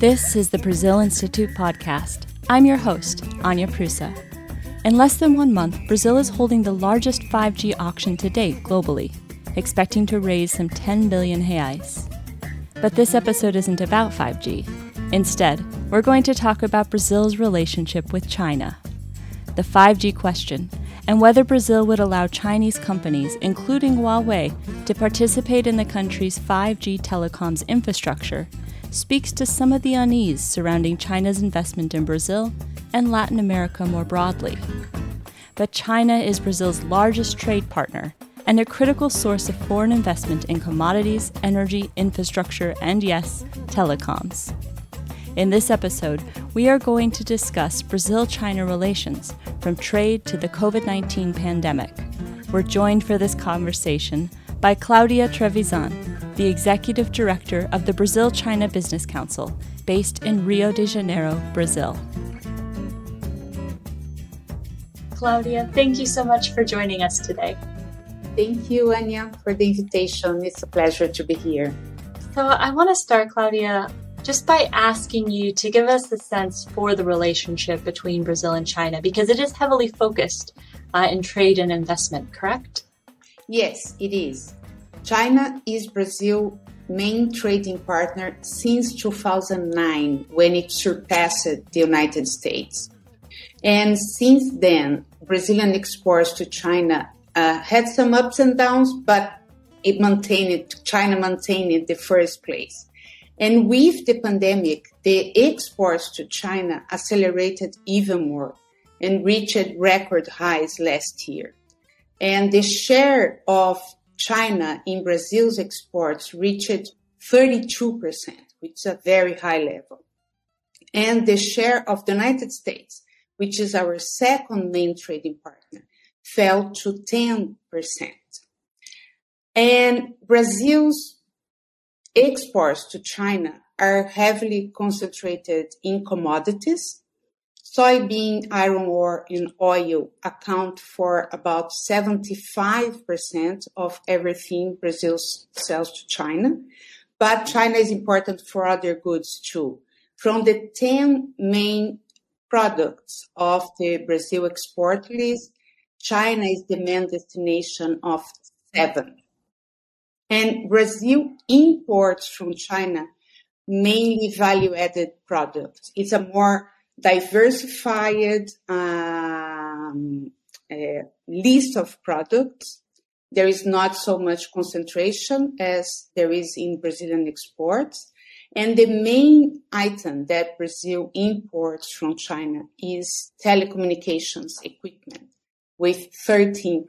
This is the Brazil Institute podcast. I'm your host, Anya Prusa. In less than one month, Brazil is holding the largest 5G auction to date globally, expecting to raise some 10 billion reais. But this episode isn't about 5G. Instead, we're going to talk about Brazil's relationship with China. The 5G question, and whether Brazil would allow Chinese companies, including Huawei, to participate in the country's 5G telecoms infrastructure, speaks to some of the unease surrounding China's investment in Brazil and Latin America more broadly. But China is Brazil's largest trade partner and a critical source of foreign investment in commodities, energy, infrastructure, and yes, telecoms. In this episode, we are going to discuss Brazil China relations from trade to the COVID 19 pandemic. We're joined for this conversation by Claudia Trevisan, the executive director of the Brazil China Business Council, based in Rio de Janeiro, Brazil. Claudia, thank you so much for joining us today. Thank you, Anya, for the invitation. It's a pleasure to be here. So, I want to start, Claudia, just by asking you to give us a sense for the relationship between Brazil and China, because it is heavily focused uh, in trade and investment, correct? Yes, it is. China is Brazil's main trading partner since 2009, when it surpassed the United States. And since then, Brazilian exports to China uh, had some ups and downs, but it maintained China maintained the first place. And with the pandemic, the exports to China accelerated even more and reached record highs last year. And the share of China in Brazil's exports reached 32%, which is a very high level. And the share of the United States, which is our second main trading partner, fell to 10%. And Brazil's exports to China are heavily concentrated in commodities. Soybean, iron ore, and oil account for about 75% of everything Brazil sells to China. But China is important for other goods too. From the 10 main products of the Brazil export list, China is the main destination of seven. And Brazil imports from China mainly value added products. It's a more diversified um, uh, list of products. There is not so much concentration as there is in Brazilian exports. And the main item that Brazil imports from China is telecommunications equipment with 13%.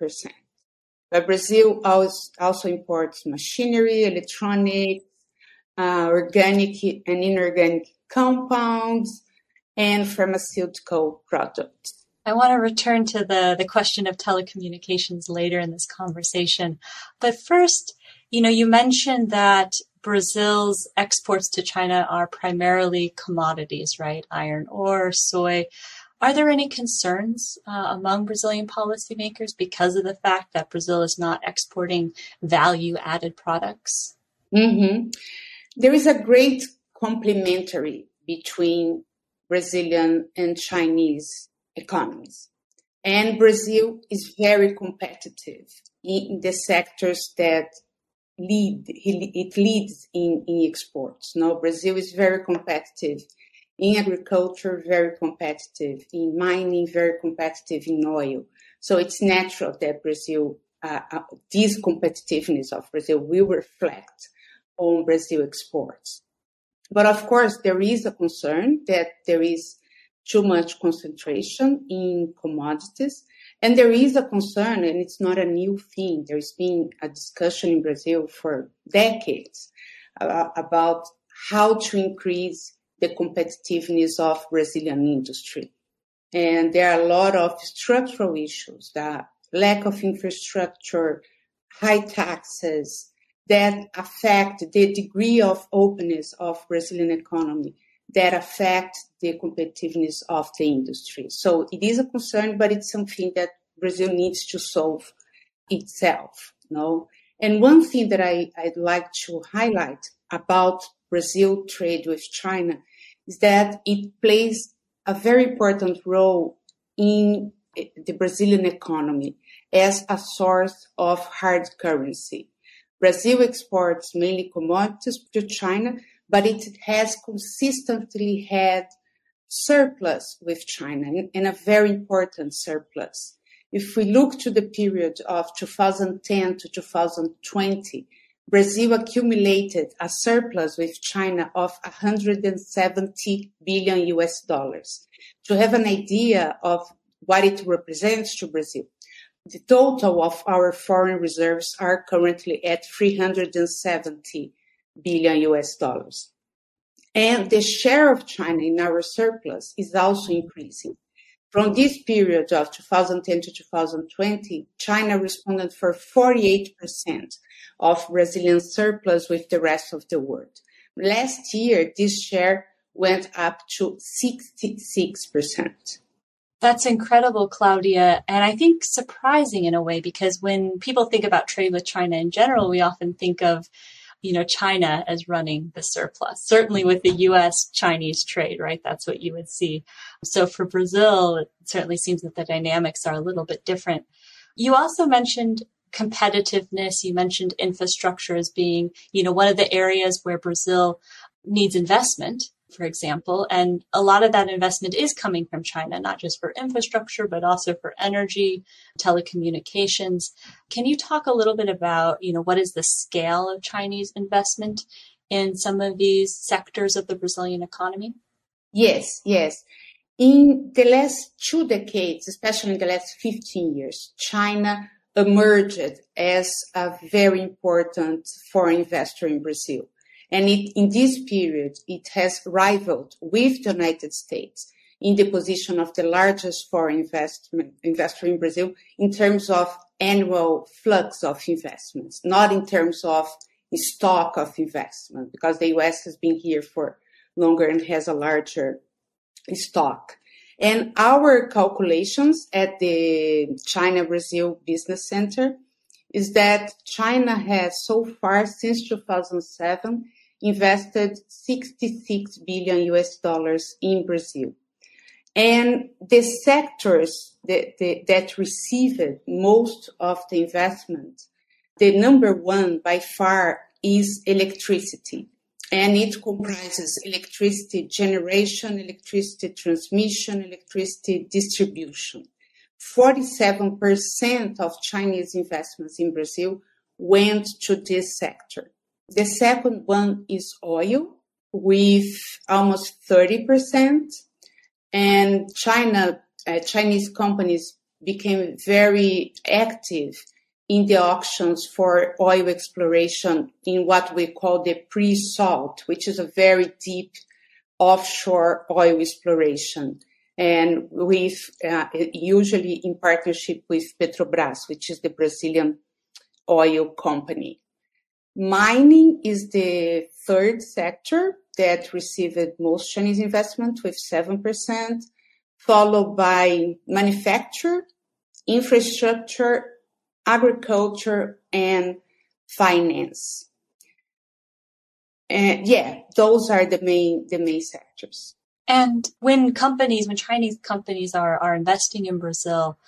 But Brazil also imports machinery, electronics, uh, organic and inorganic compounds, and pharmaceutical products. I want to return to the, the question of telecommunications later in this conversation. But first, you know, you mentioned that Brazil's exports to China are primarily commodities, right? Iron ore, soy. Are there any concerns uh, among Brazilian policymakers because of the fact that Brazil is not exporting value added products? Mm-hmm. There is a great complementary between Brazilian and Chinese economies. And Brazil is very competitive in the sectors that lead, it leads in, in exports. Now, Brazil is very competitive in agriculture, very competitive, in mining, very competitive in oil. So it's natural that Brazil, uh, uh, this competitiveness of Brazil will reflect on Brazil exports. But of course, there is a concern that there is too much concentration in commodities. And there is a concern, and it's not a new thing. There's been a discussion in Brazil for decades uh, about how to increase the competitiveness of Brazilian industry. And there are a lot of structural issues, the lack of infrastructure, high taxes that affect the degree of openness of Brazilian economy that affect the competitiveness of the industry. So it is a concern, but it's something that Brazil needs to solve itself, you know? And one thing that I, I'd like to highlight about Brazil trade with China is that it plays a very important role in eh, the Brazilian economy as a source of hard currency. Brazil exports mainly commodities to China, but it has consistently had surplus with China and a very important surplus. If we look to the period of 2010 to 2020, Brazil accumulated a surplus with China of 170 billion US dollars. To have an idea of what it represents to Brazil, the total of our foreign reserves are currently at 370 billion US dollars. And the share of China in our surplus is also increasing. From this period of 2010 to 2020, China responded for 48% of Brazilian surplus with the rest of the world. Last year, this share went up to 66%. That's incredible, Claudia. And I think surprising in a way because when people think about trade with China in general, we often think of, you know, China as running the surplus. Certainly with the US Chinese trade, right? That's what you would see. So for Brazil, it certainly seems that the dynamics are a little bit different. You also mentioned competitiveness. You mentioned infrastructure as being, you know, one of the areas where Brazil needs investment for example. And a lot of that investment is coming from China, not just for infrastructure, but also for energy, telecommunications. Can you talk a little bit about, you know, what is the scale of Chinese investment in some of these sectors of the Brazilian economy? Yes, yes. In the last two decades, especially in the last 15 years, China emerged as a very important foreign investor in Brazil. And it, in this period, it has rivaled with the United States in the position of the largest foreign investment, investor in Brazil in terms of annual flux of investments, not in terms of stock of investment, because the US has been here for longer and has a larger stock. And our calculations at the China Brazil Business Center is that China has so far since 2007 invested 66 billion US dollars in Brazil. And the sectors that, that, received most of the investment, the number one by far is electricity. And it comprises electricity generation, electricity transmission, electricity distribution. 47% of Chinese investments in Brazil went to this sector. The second one is oil with almost 30%. And China, uh, Chinese companies became very active in the auctions for oil exploration in what we call the pre-salt, which is a very deep offshore oil exploration. And with uh, usually in partnership with Petrobras, which is the Brazilian oil company. Mining is the third sector that received most Chinese investment with 7%, followed by manufacture, infrastructure, agriculture, and finance. And yeah, those are the main the main sectors. And when companies, when Chinese companies are are investing in Brazil,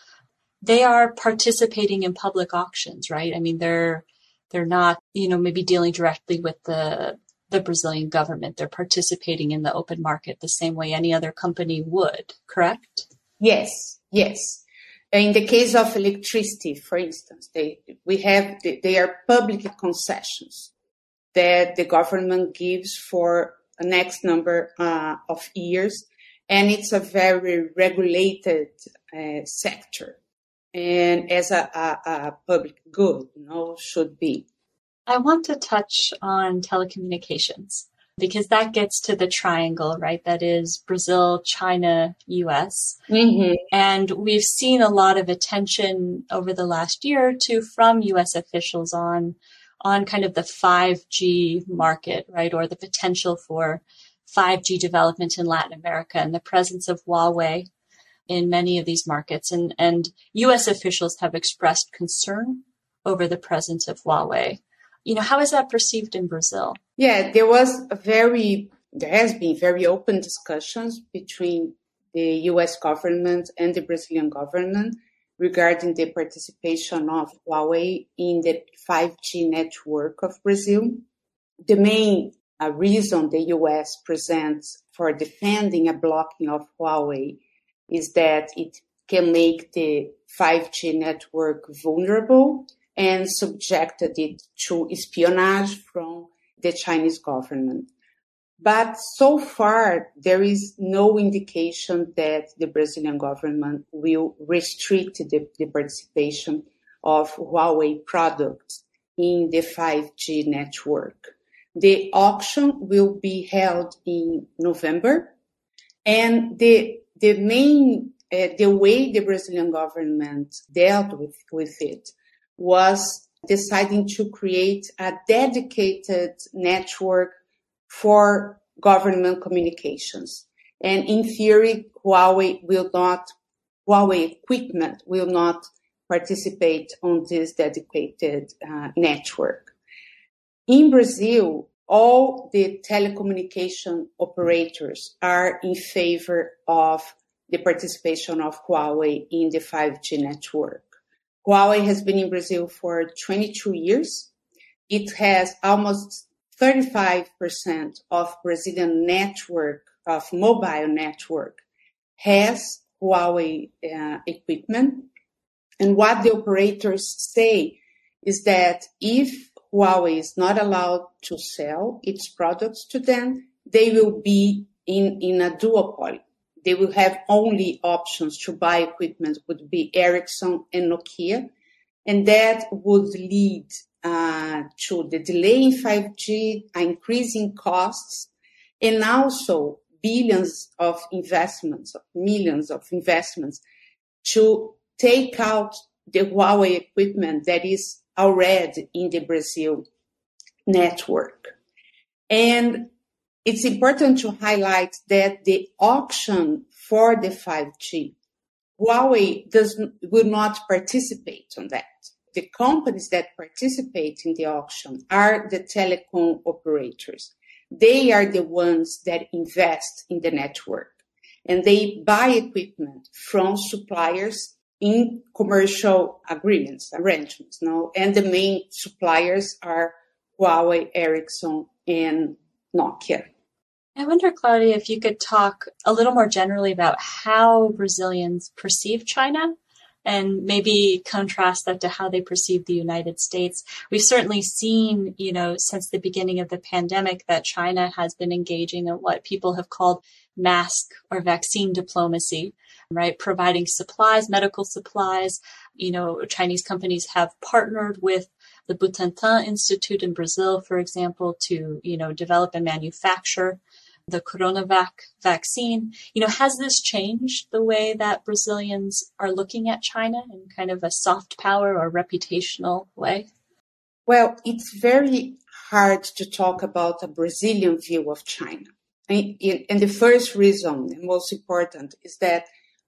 they are participating in public auctions, right? I mean, they're they're not, you know, maybe dealing directly with the the Brazilian government. They're participating in the open market the same way any other company would, correct? Yes, yes. In the case of electricity, for instance, they we have they are public concessions that the government gives for a next number uh, of years, and it's a very regulated uh, sector and as a, a, a public good, you know, should be. I want to touch on telecommunications because that gets to the triangle, right? That is Brazil, China, US. Mm-hmm. And we've seen a lot of attention over the last year or two from US officials on, on kind of the 5G market, right? Or the potential for 5G development in Latin America and the presence of Huawei in many of these markets. And, and US officials have expressed concern over the presence of Huawei. You know, how is that perceived in Brazil? Yeah, there was a very, there has been very open discussions between the US government and the Brazilian government regarding the participation of Huawei in the 5G network of Brazil. The main uh, reason the US presents for defending a blocking of Huawei is that it can make the 5G network vulnerable and subjected it to espionage from the Chinese government. But so far, there is no indication that the Brazilian government will restrict the, the participation of Huawei products in the 5G network. The auction will be held in November, and the the main uh, the way the Brazilian government dealt with with it was deciding to create a dedicated network for government communications. And in theory, Huawei will not, Huawei equipment will not participate on this dedicated uh, network. In Brazil, all the telecommunication operators are in favor of the participation of Huawei in the 5G network. Huawei has been in Brazil for 22 years. It has almost 35% of Brazilian network of mobile network has Huawei uh, equipment. And what the operators say is that if Huawei is not allowed to sell its products to them, they will be in, in a duopoly. They will have only options to buy equipment would be Ericsson and Nokia. And that would lead uh, to the delay in 5G, increasing costs, and also billions of investments, millions of investments to take out the Huawei equipment that is already in the Brazil network. And it's important to highlight that the auction for the 5G, Huawei does, will not participate on that the companies that participate in the auction are the telecom operators. They are the ones that invest in the network and they buy equipment from suppliers in commercial agreements, arrangements, no? And the main suppliers are Huawei, Ericsson, and Nokia. I wonder, Claudia, if you could talk a little more generally about how Brazilians perceive China and maybe contrast that to how they perceive the United States. We've certainly seen, you know, since the beginning of the pandemic that China has been engaging in what people have called mask or vaccine diplomacy, right? Providing supplies, medical supplies. You know, Chinese companies have partnered with the Butantan Institute in Brazil, for example, to, you know, develop and manufacture the coronavac vaccine. You know, has this changed the way that Brazilians are looking at China in kind of a soft power or reputational way? Well, it's very hard to talk about a Brazilian view of China. And the first reason, the most important, is that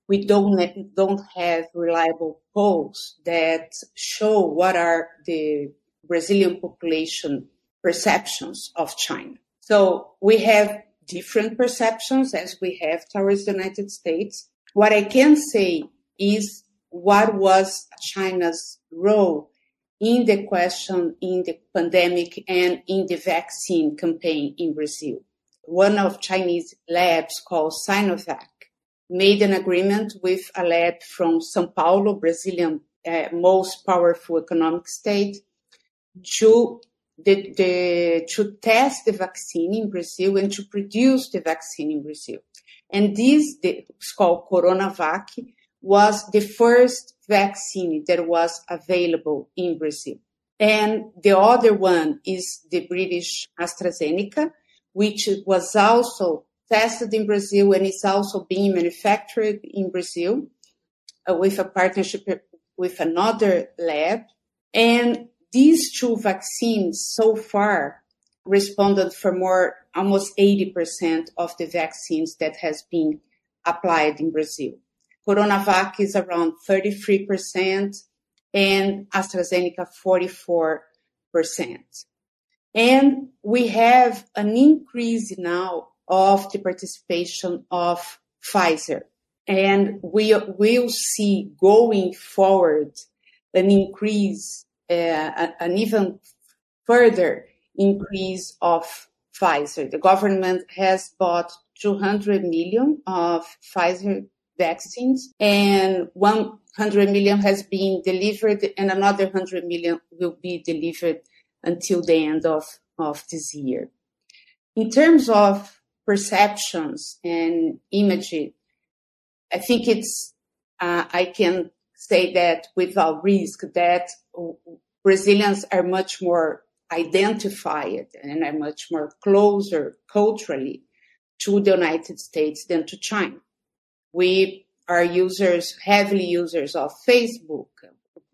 we don't don't have reliable polls that show what are the Brazilian population perceptions of China. So we have different perceptions as we have towards the United States. What I can say is what was China's role in the question in the pandemic and in the vaccine campaign in Brazil. One of Chinese labs called Sinovac made an agreement with a lab from Sao Paulo, Brazilian uh, most powerful economic state, to the, the, to test the vaccine in Brazil and to produce the vaccine in Brazil. And this, the, it's called CoronaVac, was the first vaccine that was available in Brazil. And the other one is the British AstraZeneca, which was also tested in Brazil and is also being manufactured in Brazil uh, with a partnership with another lab. And these two vaccines so far responded for more, almost 80% of the vaccines that has been applied in Brazil. CoronaVac is around 33%, and AstraZeneca 44%. And we have an increase now of the participation of Pfizer. And we will see going forward an increase, uh, an even further increase of Pfizer. The government has bought 200 million of Pfizer vaccines and 100 million has been delivered and another 100 million will be delivered until the end of, of this year. In terms of perceptions and imagery, I think it's, uh, I can say that without risk that Brazilians are much more identified and are much more closer culturally to the United States than to China. We are users, heavily users of Facebook.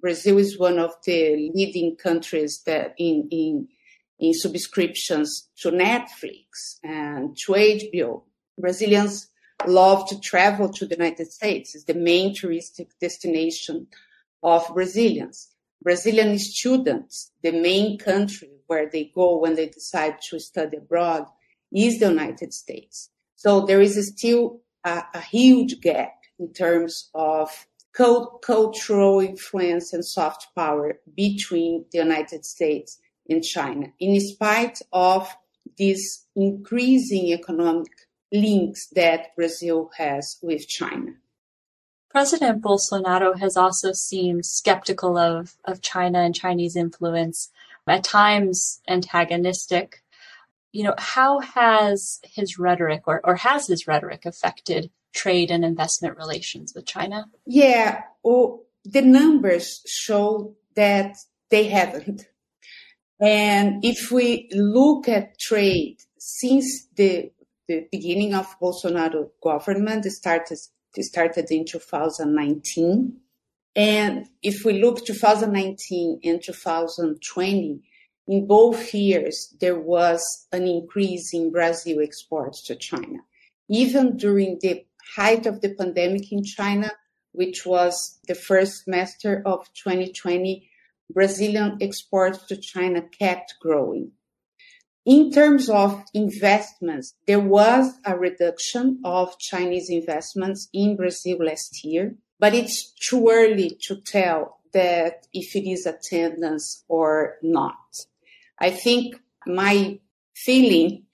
Brazil is one of the leading countries that in, in, in subscriptions to Netflix and to HBO. Brazilians love to travel to the United States. It's the main touristic destination of Brazilians. Brazilian students, the main country where they go when they decide to study abroad is the United States. So there is still a, a huge gap in terms of cult- cultural influence and soft power between the United States and China, in spite of these increasing economic links that Brazil has with China. President Bolsonaro has also seemed skeptical of, of China and Chinese influence, at times antagonistic. You know, how has his rhetoric or, or has his rhetoric affected trade and investment relations with China? Yeah, well, the numbers show that they haven't. And if we look at trade since the, the beginning of Bolsonaro government started started in 2019. And if we look 2019 and 2020, in both years, there was an increase in Brazil exports to China. Even during the height of the pandemic in China, which was the first semester of 2020, Brazilian exports to China kept growing. In terms of investments, there was a reduction of Chinese investments in Brazil last year, but it's too early to tell that if it is a tendency or not. I think my feeling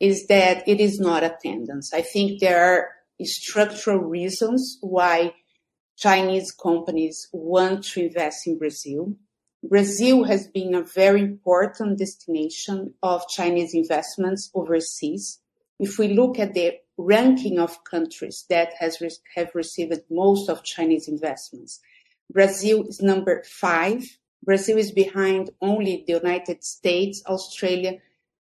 is that it is not a tendency. I think there are structural reasons why Chinese companies want to invest in Brazil. Brazil has been a very important destination of Chinese investments overseas. If we look at the ranking of countries that has re- have received most of Chinese investments, Brazil is number five. Brazil is behind only the United States, Australia,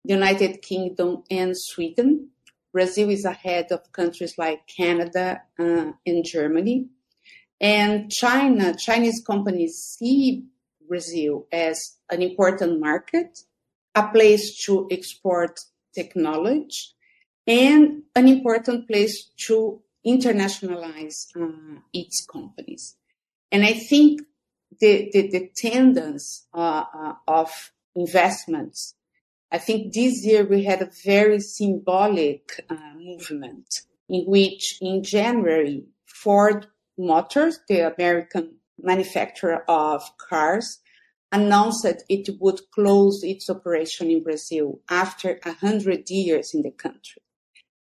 the United Kingdom, and Sweden. Brazil is ahead of countries like Canada uh, and Germany. And China, Chinese companies see Brazil as an important market, a place to export technology, and an important place to internationalize uh, its companies. And I think the, the, the tendency uh, uh, of investments, I think this year we had a very symbolic uh, movement in which in January, Ford Motors, the American manufacturer of cars, announced that it would close its operation in Brazil after 100 years in the country.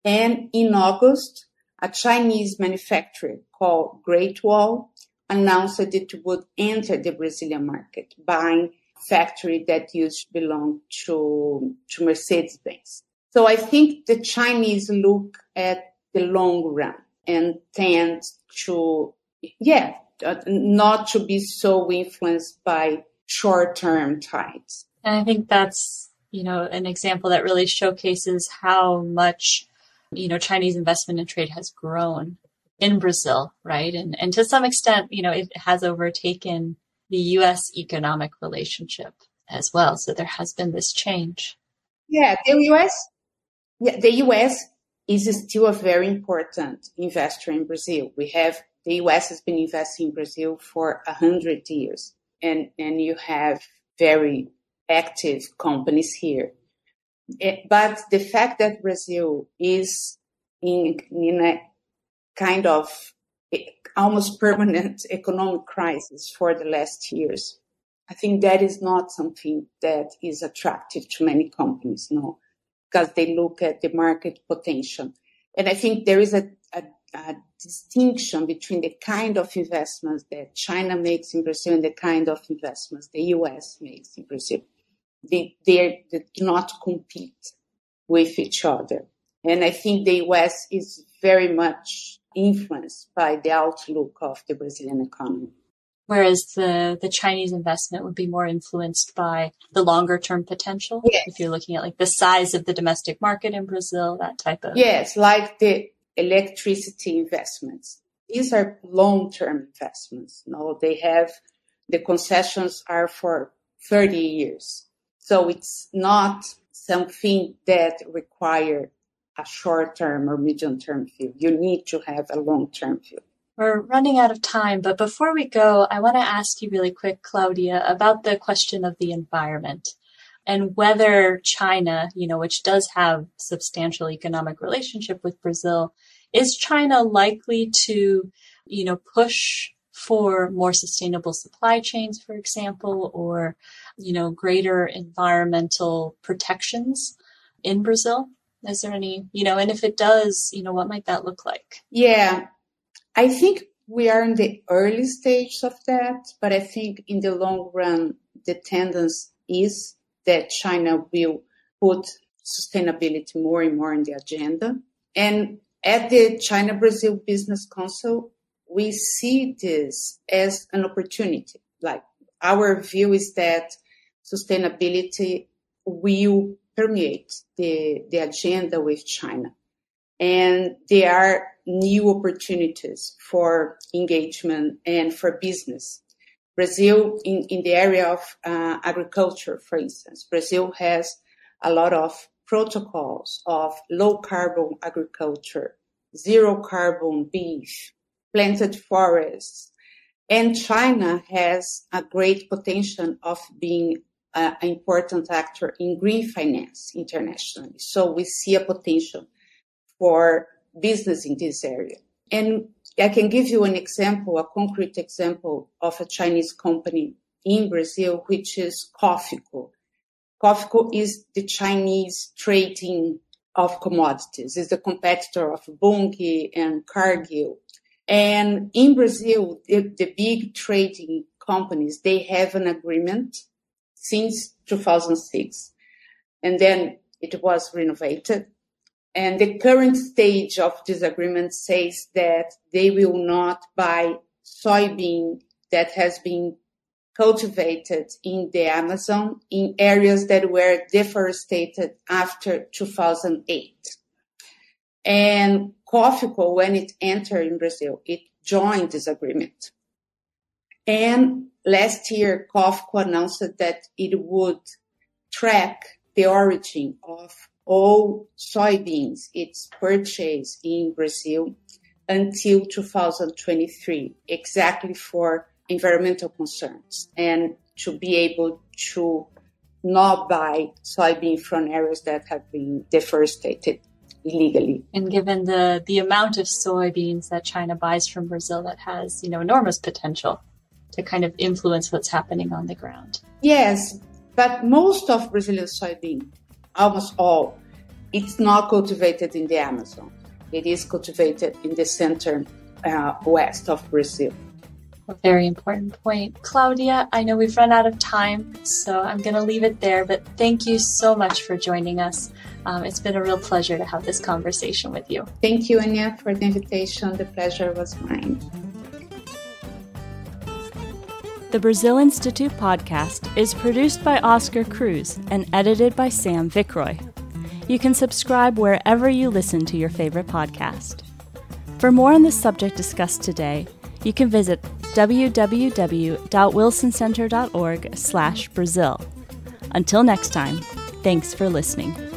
And in August, a Chinese manufacturer called Great Wall announced that it would enter the Brazilian market, buying factory that used to belong to, to Mercedes-Benz. So I think the Chinese look at the long run and tend to, yeah, uh, not to be so influenced by short-term tides. And I think that's, you know, an example that really showcases how much, you know, Chinese investment and trade has grown in Brazil, right? And and to some extent, you know, it has overtaken the US economic relationship as well. So there has been this change. Yeah, the US yeah, the US is still a very important investor in Brazil. We have the US has been investing in Brazil for a hundred years, and and you have very active companies here. Eh, but the fact that Brazil is in, in a kind of eh, almost permanent economic crisis for the last years, I think that is not something that is attractive to many companies, no, because they look at the market potential. And I think there is a, a, distinction between the kind of investments that China makes in Brazil and the kind of investments the US makes in Brazil. They, they do not compete with each other. And I think the US is very much influenced by the outlook of the Brazilian economy. Whereas the, the Chinese investment would be more influenced by the longer term potential. Yes. If you're looking at like the size of the domestic market in Brazil, that type of. Yes, like the electricity investments. These are long-term investments. No, they have the concessions are for 30 years. So it's not something that require a short-term or medium-term view. You need to have a long-term view. We're running out of time, but before we go, I want to ask you really quick, Claudia, about the question of the environment and whether China, you know, which does have substantial economic relationship with Brazil, is China likely to, you know, push for more sustainable supply chains, for example, or, you know, greater environmental protections in Brazil? Is there any, you know, and if it does, you know, what might that look like? Yeah, I think we are in the early stage of that, but I think in the long run, the tendency is that China will put sustainability more and more on the agenda. And at the China Brazil Business Council, we see this as an opportunity. Like our view is that sustainability will permeate the, the agenda with China. And there are new opportunities for engagement and for business. Brazil, in, in the area of uh, agriculture, for instance, Brazil has a lot of protocols of low carbon agriculture, zero carbon beef, planted forests. And China has a great potential of being an important actor in green finance internationally. So we see a potential for business in this area. And I can give you an example, a concrete example of a Chinese company in Brazil, which is Cofico. Cofico is the Chinese trading of commodities. It's the competitor of Bunge and Cargill. And in Brazil, the, the big trading companies, they have an agreement since 2006. And then it was renovated. And the current stage of this agreement says that they will not buy soybean that has been cultivated in the Amazon in areas that were deforested after 2008. And Cofico, when it entered in Brazil, it joined this agreement. And last year, Cofico announced that it would track the origin of all soybeans it's purchased in Brazil until 2023, exactly for environmental concerns and to be able to not buy soybean from areas that have been deforested illegally. And given the, the amount of soybeans that China buys from Brazil that has, you know, enormous potential to kind of influence what's happening on the ground. Yes, but most of Brazilian soybean, almost all, it's not cultivated in the Amazon. It is cultivated in the center uh, west of Brazil a very important point. Claudia, I know we've run out of time, so I'm going to leave it there, but thank you so much for joining us. Um, it's been a real pleasure to have this conversation with you. Thank you, Anya, for the invitation. The pleasure was mine. The Brazil Institute podcast is produced by Oscar Cruz and edited by Sam Vickroy. You can subscribe wherever you listen to your favorite podcast. For more on the subject discussed today, you can visit www.wilsoncenter.org/brazil. Until next time, thanks for listening.